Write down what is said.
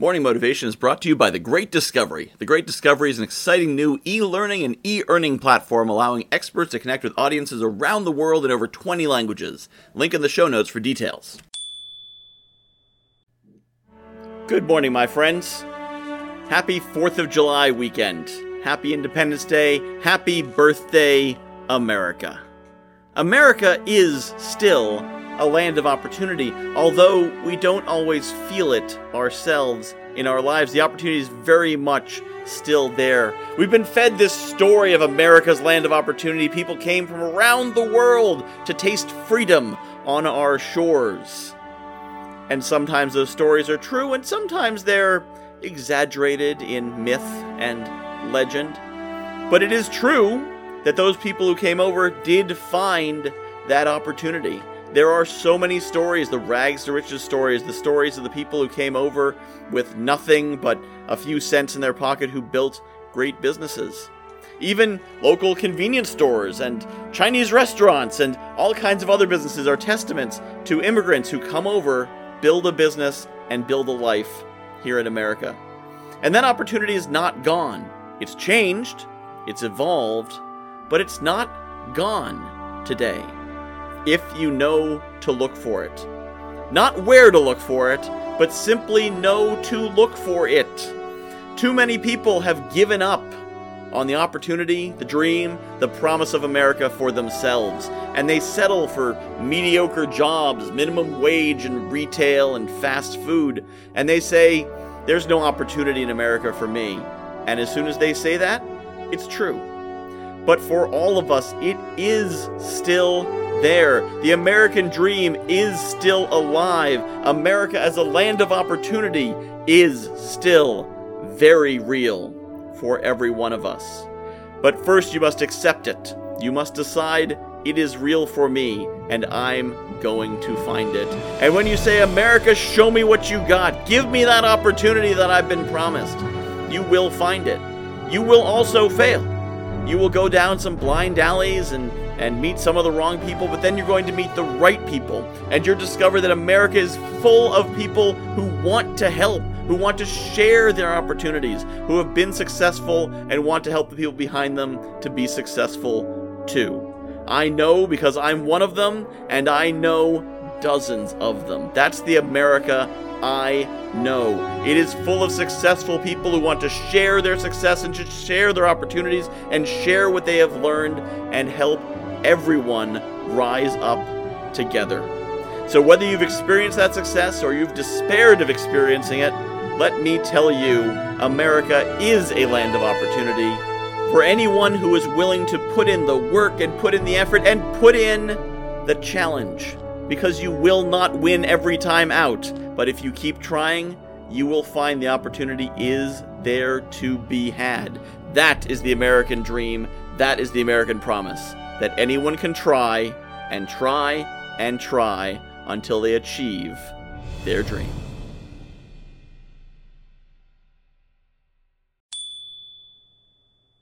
Morning Motivation is brought to you by The Great Discovery. The Great Discovery is an exciting new e learning and e earning platform allowing experts to connect with audiences around the world in over 20 languages. Link in the show notes for details. Good morning, my friends. Happy 4th of July weekend. Happy Independence Day. Happy birthday, America. America is still a land of opportunity. Although we don't always feel it ourselves in our lives, the opportunity is very much still there. We've been fed this story of America's land of opportunity. People came from around the world to taste freedom on our shores. And sometimes those stories are true, and sometimes they're exaggerated in myth and legend. But it is true that those people who came over did find that opportunity. There are so many stories the rags to riches stories, the stories of the people who came over with nothing but a few cents in their pocket who built great businesses. Even local convenience stores and Chinese restaurants and all kinds of other businesses are testaments to immigrants who come over, build a business, and build a life here in America. And that opportunity is not gone. It's changed, it's evolved, but it's not gone today if you know to look for it. Not where to look for it, but simply know to look for it. Too many people have given up on the opportunity, the dream, the promise of America for themselves, and they settle for mediocre jobs, minimum wage and retail and fast food, and they say, There's no opportunity in America for me. And as soon as they say that, it's true. But for all of us, it is still there. The American dream is still alive. America as a land of opportunity is still very real for every one of us. But first, you must accept it. You must decide it is real for me, and I'm going to find it. And when you say, America, show me what you got, give me that opportunity that I've been promised, you will find it. You will also fail. You will go down some blind alleys and and meet some of the wrong people, but then you're going to meet the right people. And you'll discover that America is full of people who want to help, who want to share their opportunities, who have been successful and want to help the people behind them to be successful too. I know because I'm one of them, and I know dozens of them. That's the America I know. It is full of successful people who want to share their success and to share their opportunities and share what they have learned and help everyone rise up together. So, whether you've experienced that success or you've despaired of experiencing it, let me tell you America is a land of opportunity for anyone who is willing to put in the work and put in the effort and put in the challenge. Because you will not win every time out, but if you keep trying, you will find the opportunity is there to be had. That is the American dream. That is the American promise that anyone can try and try and try until they achieve their dream.